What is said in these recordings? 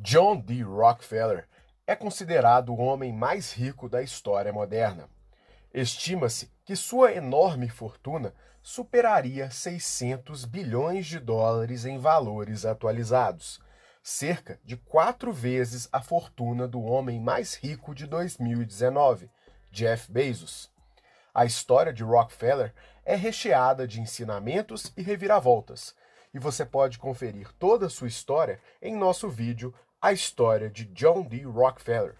John D. Rockefeller é considerado o homem mais rico da história moderna. Estima-se que sua enorme fortuna superaria 600 bilhões de dólares em valores atualizados, cerca de quatro vezes a fortuna do homem mais rico de 2019, Jeff Bezos. A história de Rockefeller é recheada de ensinamentos e reviravoltas, e você pode conferir toda a sua história em nosso vídeo a história de John D. Rockefeller.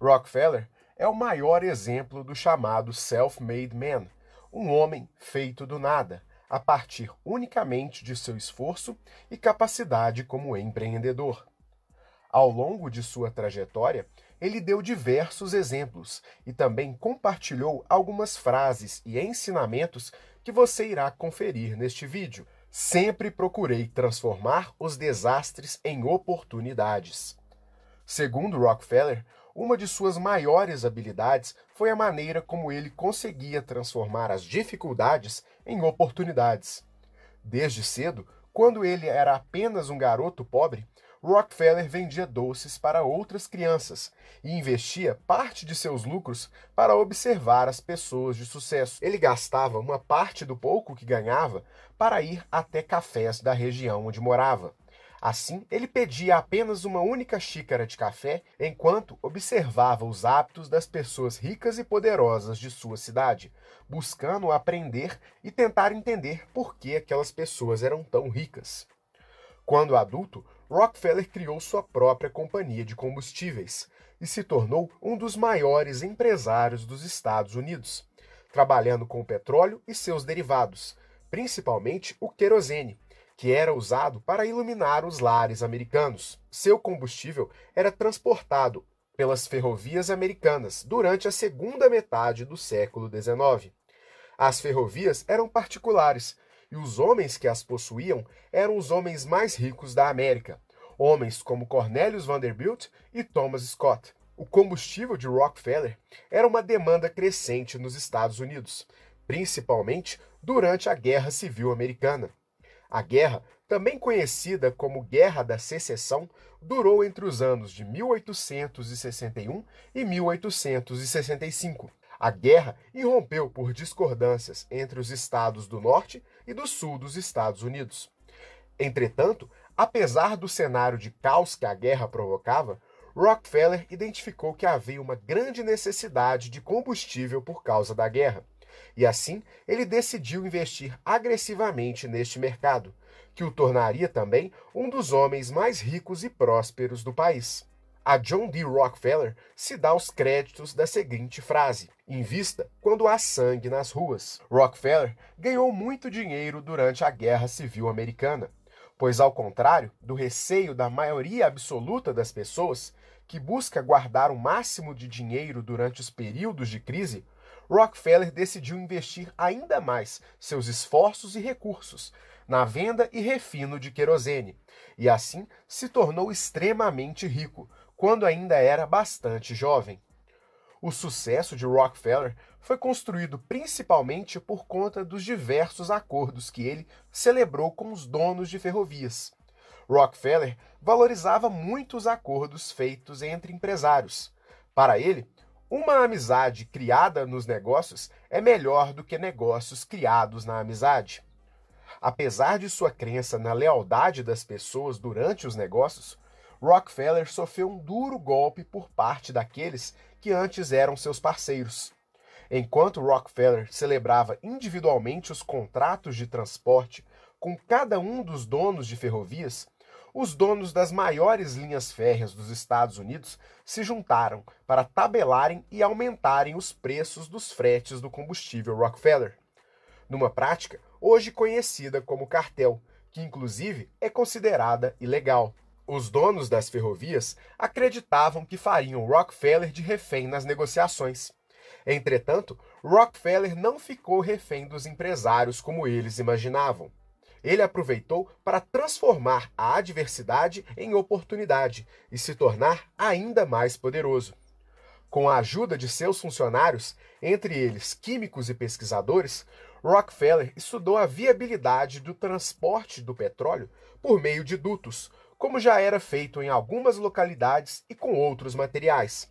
Rockefeller é o maior exemplo do chamado self-made man, um homem feito do nada, a partir unicamente de seu esforço e capacidade como empreendedor. Ao longo de sua trajetória, ele deu diversos exemplos e também compartilhou algumas frases e ensinamentos que você irá conferir neste vídeo. Sempre procurei transformar os desastres em oportunidades. Segundo Rockefeller, uma de suas maiores habilidades foi a maneira como ele conseguia transformar as dificuldades em oportunidades. Desde cedo, quando ele era apenas um garoto pobre, Rockefeller vendia doces para outras crianças e investia parte de seus lucros para observar as pessoas de sucesso. Ele gastava uma parte do pouco que ganhava para ir até cafés da região onde morava. Assim, ele pedia apenas uma única xícara de café enquanto observava os hábitos das pessoas ricas e poderosas de sua cidade, buscando aprender e tentar entender por que aquelas pessoas eram tão ricas. Quando adulto, Rockefeller criou sua própria companhia de combustíveis e se tornou um dos maiores empresários dos Estados Unidos, trabalhando com o petróleo e seus derivados, principalmente o querosene, que era usado para iluminar os lares americanos. Seu combustível era transportado pelas ferrovias americanas durante a segunda metade do século XIX. As ferrovias eram particulares e os homens que as possuíam eram os homens mais ricos da América, homens como Cornelius Vanderbilt e Thomas Scott. O combustível de Rockefeller era uma demanda crescente nos Estados Unidos, principalmente durante a Guerra Civil Americana. A guerra, também conhecida como Guerra da Secessão, durou entre os anos de 1861 e 1865. A guerra irrompeu por discordâncias entre os estados do norte e do sul dos Estados Unidos. Entretanto, apesar do cenário de caos que a guerra provocava, Rockefeller identificou que havia uma grande necessidade de combustível por causa da guerra. E assim, ele decidiu investir agressivamente neste mercado, que o tornaria também um dos homens mais ricos e prósperos do país. A John D. Rockefeller se dá os créditos da seguinte frase: Invista quando há sangue nas ruas. Rockefeller ganhou muito dinheiro durante a Guerra Civil Americana, pois, ao contrário do receio da maioria absoluta das pessoas, que busca guardar o máximo de dinheiro durante os períodos de crise, Rockefeller decidiu investir ainda mais seus esforços e recursos na venda e refino de querosene, e assim se tornou extremamente rico, quando ainda era bastante jovem. O sucesso de Rockefeller foi construído principalmente por conta dos diversos acordos que ele celebrou com os donos de ferrovias. Rockefeller valorizava muito os acordos feitos entre empresários. Para ele, uma amizade criada nos negócios é melhor do que negócios criados na amizade. Apesar de sua crença na lealdade das pessoas durante os negócios, Rockefeller sofreu um duro golpe por parte daqueles que antes eram seus parceiros. Enquanto Rockefeller celebrava individualmente os contratos de transporte com cada um dos donos de ferrovias, os donos das maiores linhas férreas dos Estados Unidos se juntaram para tabelarem e aumentarem os preços dos fretes do combustível Rockefeller. Numa prática hoje conhecida como cartel, que inclusive é considerada ilegal. Os donos das ferrovias acreditavam que fariam Rockefeller de refém nas negociações. Entretanto, Rockefeller não ficou refém dos empresários como eles imaginavam. Ele aproveitou para transformar a adversidade em oportunidade e se tornar ainda mais poderoso. Com a ajuda de seus funcionários, entre eles químicos e pesquisadores, Rockefeller estudou a viabilidade do transporte do petróleo por meio de dutos, como já era feito em algumas localidades e com outros materiais.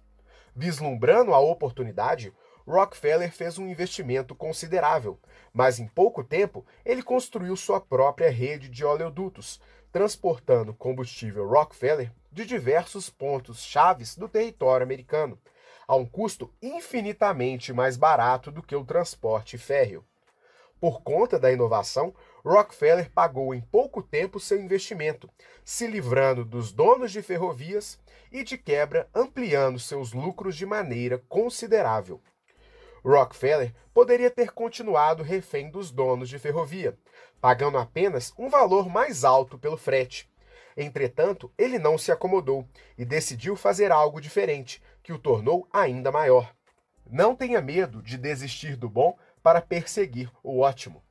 Vislumbrando a oportunidade, Rockefeller fez um investimento considerável, mas em pouco tempo ele construiu sua própria rede de oleodutos, transportando combustível Rockefeller de diversos pontos chaves do território americano, a um custo infinitamente mais barato do que o transporte férreo. Por conta da inovação, Rockefeller pagou em pouco tempo seu investimento, se livrando dos donos de ferrovias e, de quebra, ampliando seus lucros de maneira considerável. Rockefeller poderia ter continuado refém dos donos de ferrovia, pagando apenas um valor mais alto pelo frete. Entretanto, ele não se acomodou e decidiu fazer algo diferente, que o tornou ainda maior. Não tenha medo de desistir do bom para perseguir o ótimo.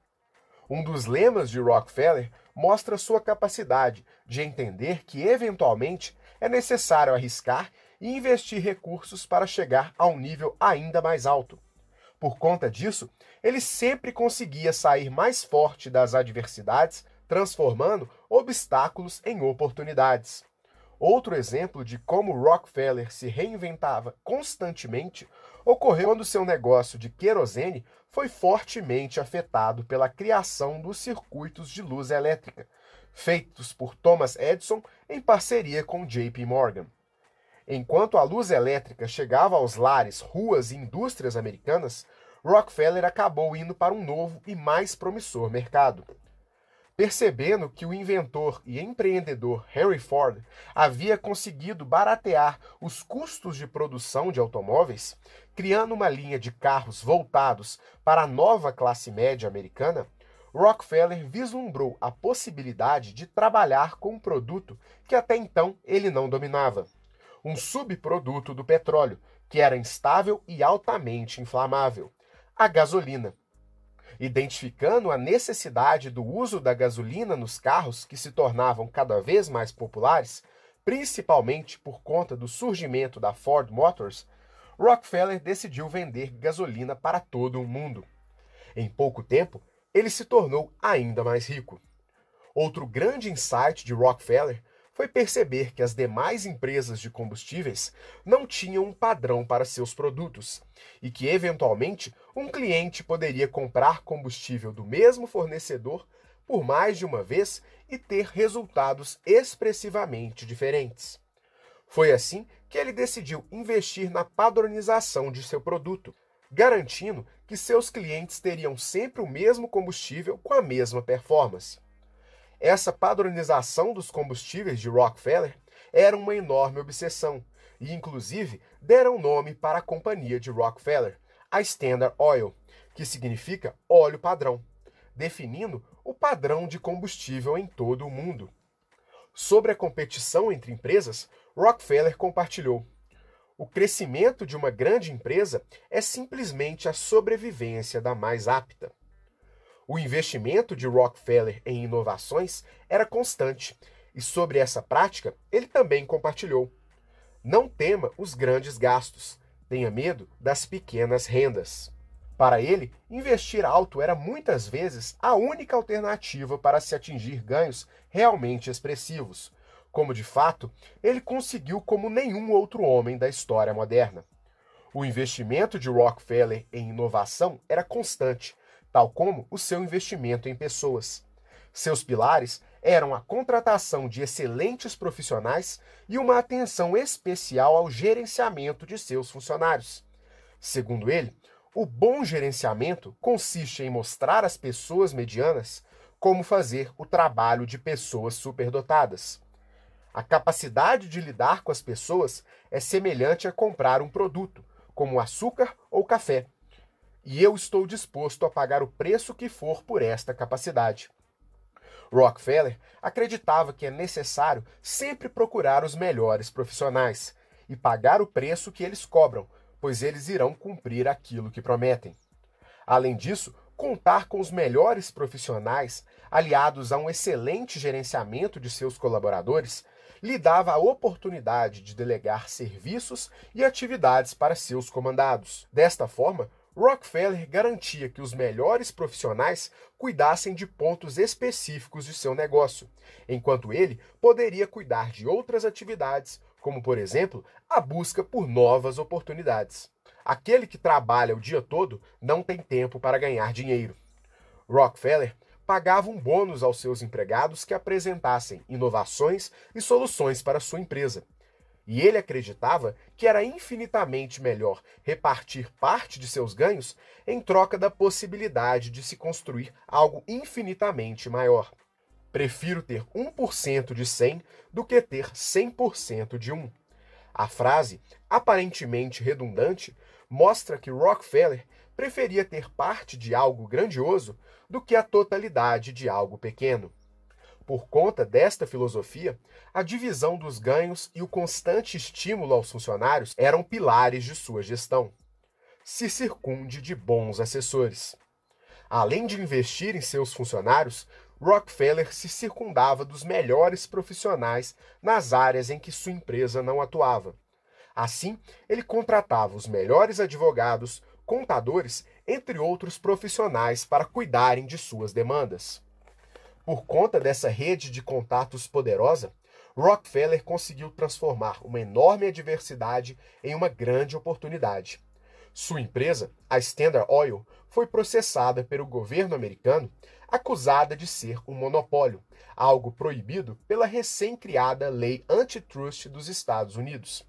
Um dos lemas de Rockefeller mostra sua capacidade de entender que, eventualmente, é necessário arriscar e investir recursos para chegar a um nível ainda mais alto. Por conta disso, ele sempre conseguia sair mais forte das adversidades, transformando obstáculos em oportunidades. Outro exemplo de como Rockefeller se reinventava constantemente ocorreu quando seu negócio de querosene foi fortemente afetado pela criação dos circuitos de luz elétrica, feitos por Thomas Edison em parceria com JP Morgan. Enquanto a luz elétrica chegava aos lares, ruas e indústrias americanas, Rockefeller acabou indo para um novo e mais promissor mercado. Percebendo que o inventor e empreendedor Henry Ford havia conseguido baratear os custos de produção de automóveis, criando uma linha de carros voltados para a nova classe média americana, Rockefeller vislumbrou a possibilidade de trabalhar com um produto que até então ele não dominava, um subproduto do petróleo, que era instável e altamente inflamável, a gasolina identificando a necessidade do uso da gasolina nos carros que se tornavam cada vez mais populares, principalmente por conta do surgimento da Ford Motors, Rockefeller decidiu vender gasolina para todo o mundo. Em pouco tempo, ele se tornou ainda mais rico. Outro grande insight de Rockefeller foi perceber que as demais empresas de combustíveis não tinham um padrão para seus produtos e que, eventualmente, um cliente poderia comprar combustível do mesmo fornecedor por mais de uma vez e ter resultados expressivamente diferentes. Foi assim que ele decidiu investir na padronização de seu produto, garantindo que seus clientes teriam sempre o mesmo combustível com a mesma performance. Essa padronização dos combustíveis de Rockefeller era uma enorme obsessão, e inclusive deram nome para a companhia de Rockefeller, a Standard Oil, que significa óleo padrão, definindo o padrão de combustível em todo o mundo. Sobre a competição entre empresas, Rockefeller compartilhou: o crescimento de uma grande empresa é simplesmente a sobrevivência da mais apta. O investimento de Rockefeller em inovações era constante, e sobre essa prática ele também compartilhou. Não tema os grandes gastos, tenha medo das pequenas rendas. Para ele, investir alto era muitas vezes a única alternativa para se atingir ganhos realmente expressivos, como de fato ele conseguiu como nenhum outro homem da história moderna. O investimento de Rockefeller em inovação era constante, tal como o seu investimento em pessoas. Seus pilares eram a contratação de excelentes profissionais e uma atenção especial ao gerenciamento de seus funcionários. Segundo ele, o bom gerenciamento consiste em mostrar às pessoas medianas como fazer o trabalho de pessoas superdotadas. A capacidade de lidar com as pessoas é semelhante a comprar um produto, como açúcar ou café e eu estou disposto a pagar o preço que for por esta capacidade. Rockefeller acreditava que é necessário sempre procurar os melhores profissionais e pagar o preço que eles cobram, pois eles irão cumprir aquilo que prometem. Além disso, contar com os melhores profissionais, aliados a um excelente gerenciamento de seus colaboradores, lhe dava a oportunidade de delegar serviços e atividades para seus comandados. Desta forma, Rockefeller garantia que os melhores profissionais cuidassem de pontos específicos de seu negócio, enquanto ele poderia cuidar de outras atividades, como, por exemplo, a busca por novas oportunidades. Aquele que trabalha o dia todo não tem tempo para ganhar dinheiro. Rockefeller pagava um bônus aos seus empregados que apresentassem inovações e soluções para sua empresa. E ele acreditava que era infinitamente melhor repartir parte de seus ganhos em troca da possibilidade de se construir algo infinitamente maior. Prefiro ter 1% de 100 do que ter 100% de 1. A frase, aparentemente redundante, mostra que Rockefeller preferia ter parte de algo grandioso do que a totalidade de algo pequeno. Por conta desta filosofia, a divisão dos ganhos e o constante estímulo aos funcionários eram pilares de sua gestão. Se circunde de bons assessores. Além de investir em seus funcionários, Rockefeller se circundava dos melhores profissionais nas áreas em que sua empresa não atuava. Assim, ele contratava os melhores advogados, contadores, entre outros profissionais para cuidarem de suas demandas. Por conta dessa rede de contatos poderosa, Rockefeller conseguiu transformar uma enorme adversidade em uma grande oportunidade. Sua empresa, a Standard Oil, foi processada pelo governo americano acusada de ser um monopólio, algo proibido pela recém-criada Lei Antitrust dos Estados Unidos.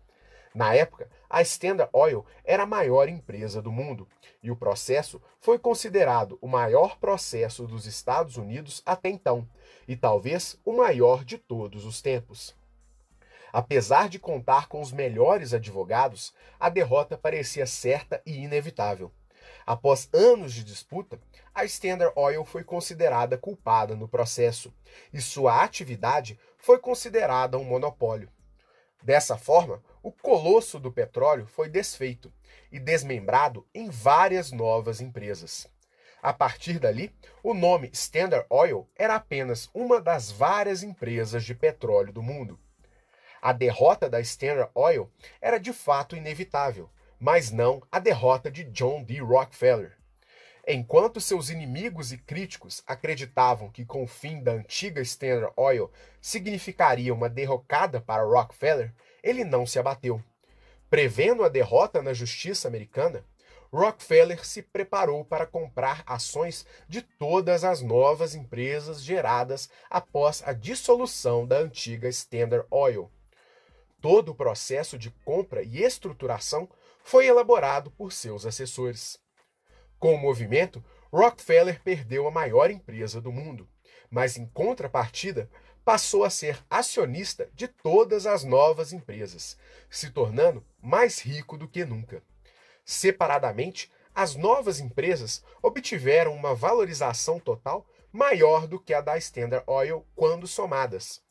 Na época, a Standard Oil era a maior empresa do mundo e o processo foi considerado o maior processo dos Estados Unidos até então e talvez o maior de todos os tempos. Apesar de contar com os melhores advogados, a derrota parecia certa e inevitável. Após anos de disputa, a Standard Oil foi considerada culpada no processo e sua atividade foi considerada um monopólio. Dessa forma, o colosso do petróleo foi desfeito e desmembrado em várias novas empresas. A partir dali, o nome Standard Oil era apenas uma das várias empresas de petróleo do mundo. A derrota da Standard Oil era de fato inevitável, mas não a derrota de John D. Rockefeller. Enquanto seus inimigos e críticos acreditavam que com o fim da antiga Standard Oil significaria uma derrocada para Rockefeller, ele não se abateu. Prevendo a derrota na justiça americana, Rockefeller se preparou para comprar ações de todas as novas empresas geradas após a dissolução da antiga Standard Oil. Todo o processo de compra e estruturação foi elaborado por seus assessores. Com o movimento, Rockefeller perdeu a maior empresa do mundo, mas em contrapartida, passou a ser acionista de todas as novas empresas, se tornando mais rico do que nunca. Separadamente, as novas empresas obtiveram uma valorização total maior do que a da Standard Oil quando somadas.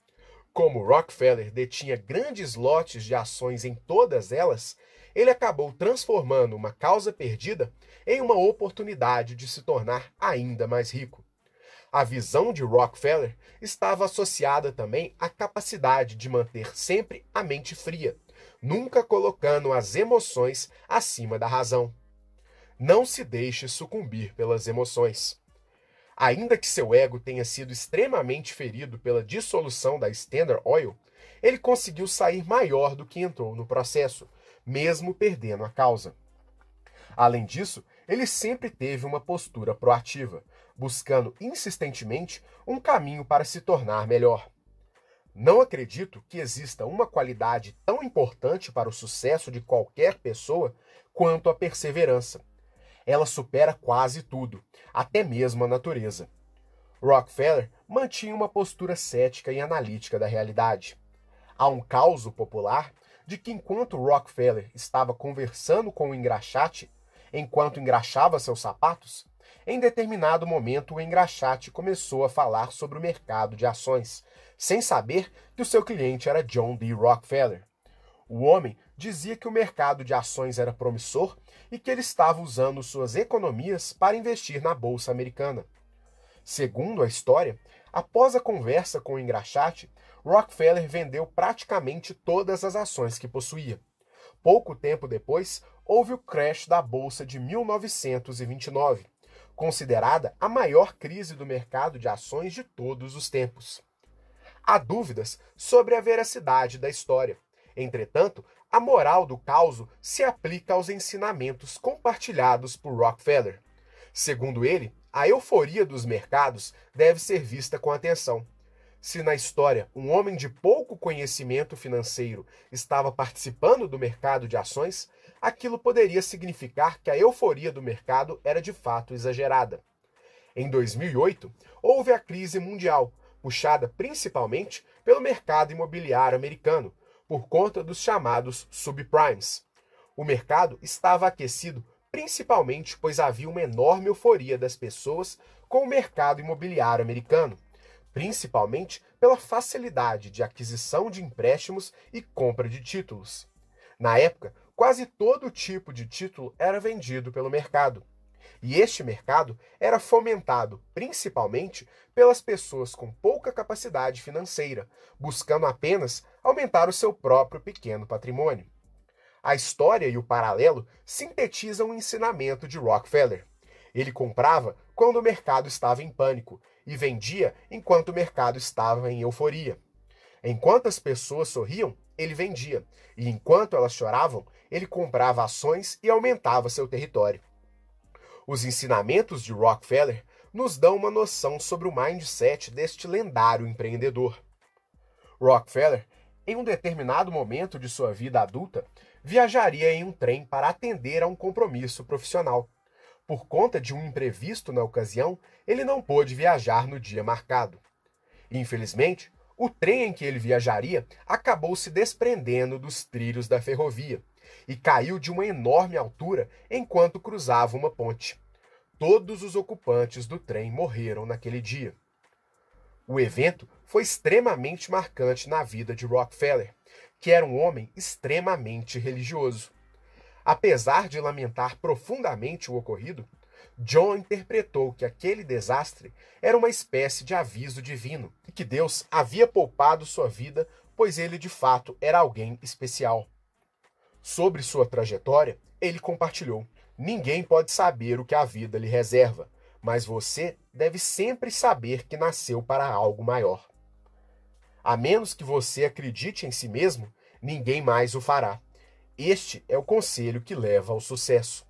Como Rockefeller detinha grandes lotes de ações em todas elas, ele acabou transformando uma causa perdida em uma oportunidade de se tornar ainda mais rico. A visão de Rockefeller estava associada também à capacidade de manter sempre a mente fria, nunca colocando as emoções acima da razão. Não se deixe sucumbir pelas emoções. Ainda que seu ego tenha sido extremamente ferido pela dissolução da Standard Oil, ele conseguiu sair maior do que entrou no processo, mesmo perdendo a causa. Além disso, ele sempre teve uma postura proativa, buscando insistentemente um caminho para se tornar melhor. Não acredito que exista uma qualidade tão importante para o sucesso de qualquer pessoa quanto a perseverança. Ela supera quase tudo, até mesmo a natureza. Rockefeller mantinha uma postura cética e analítica da realidade. Há um caos popular de que enquanto Rockefeller estava conversando com o engraxate, enquanto engraxava seus sapatos, em determinado momento, o engraxate começou a falar sobre o mercado de ações, sem saber que o seu cliente era John D. Rockefeller. O homem dizia que o mercado de ações era promissor e que ele estava usando suas economias para investir na bolsa americana. Segundo a história, após a conversa com o engraxate, Rockefeller vendeu praticamente todas as ações que possuía. Pouco tempo depois, houve o crash da bolsa de 1929, considerada a maior crise do mercado de ações de todos os tempos. Há dúvidas sobre a veracidade da história. Entretanto, a moral do caos se aplica aos ensinamentos compartilhados por Rockefeller. Segundo ele, a euforia dos mercados deve ser vista com atenção. Se na história um homem de pouco conhecimento financeiro estava participando do mercado de ações, aquilo poderia significar que a euforia do mercado era de fato exagerada. Em 2008, houve a crise mundial, puxada principalmente pelo mercado imobiliário americano, por conta dos chamados subprimes. O mercado estava aquecido principalmente pois havia uma enorme euforia das pessoas com o mercado imobiliário americano, principalmente pela facilidade de aquisição de empréstimos e compra de títulos. Na época, quase todo tipo de título era vendido pelo mercado. E este mercado era fomentado principalmente pelas pessoas com pouca capacidade financeira, buscando apenas aumentar o seu próprio pequeno patrimônio. A história e o paralelo sintetizam o ensinamento de Rockefeller. Ele comprava quando o mercado estava em pânico e vendia enquanto o mercado estava em euforia. Enquanto as pessoas sorriam, ele vendia, e enquanto elas choravam, ele comprava ações e aumentava seu território. Os ensinamentos de Rockefeller nos dão uma noção sobre o mindset deste lendário empreendedor. Rockefeller, em um determinado momento de sua vida adulta, viajaria em um trem para atender a um compromisso profissional. Por conta de um imprevisto na ocasião, ele não pôde viajar no dia marcado. Infelizmente, o trem em que ele viajaria acabou se desprendendo dos trilhos da ferrovia e caiu de uma enorme altura enquanto cruzava uma ponte. Todos os ocupantes do trem morreram naquele dia. O evento foi extremamente marcante na vida de Rockefeller, que era um homem extremamente religioso. Apesar de lamentar profundamente o ocorrido, John interpretou que aquele desastre era uma espécie de aviso divino e que Deus havia poupado sua vida, pois ele de fato era alguém especial. Sobre sua trajetória, ele compartilhou: Ninguém pode saber o que a vida lhe reserva, mas você deve sempre saber que nasceu para algo maior. A menos que você acredite em si mesmo, ninguém mais o fará. Este é o conselho que leva ao sucesso.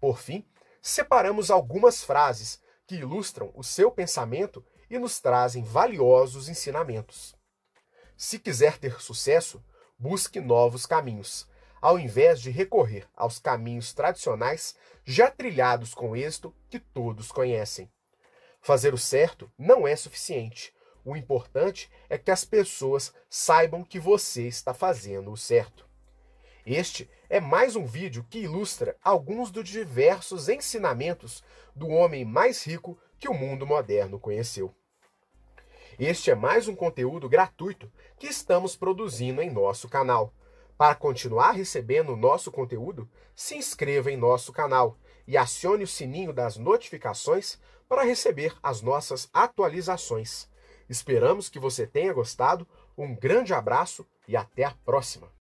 Por fim, separamos algumas frases que ilustram o seu pensamento e nos trazem valiosos ensinamentos. Se quiser ter sucesso, busque novos caminhos, ao invés de recorrer aos caminhos tradicionais já trilhados com êxito que todos conhecem. Fazer o certo não é suficiente. O importante é que as pessoas saibam que você está fazendo o certo. Este é mais um vídeo que ilustra alguns dos diversos ensinamentos do homem mais rico que o mundo moderno conheceu. Este é mais um conteúdo gratuito que estamos produzindo em nosso canal. Para continuar recebendo o nosso conteúdo, se inscreva em nosso canal e acione o sininho das notificações para receber as nossas atualizações. Esperamos que você tenha gostado. Um grande abraço e até a próxima!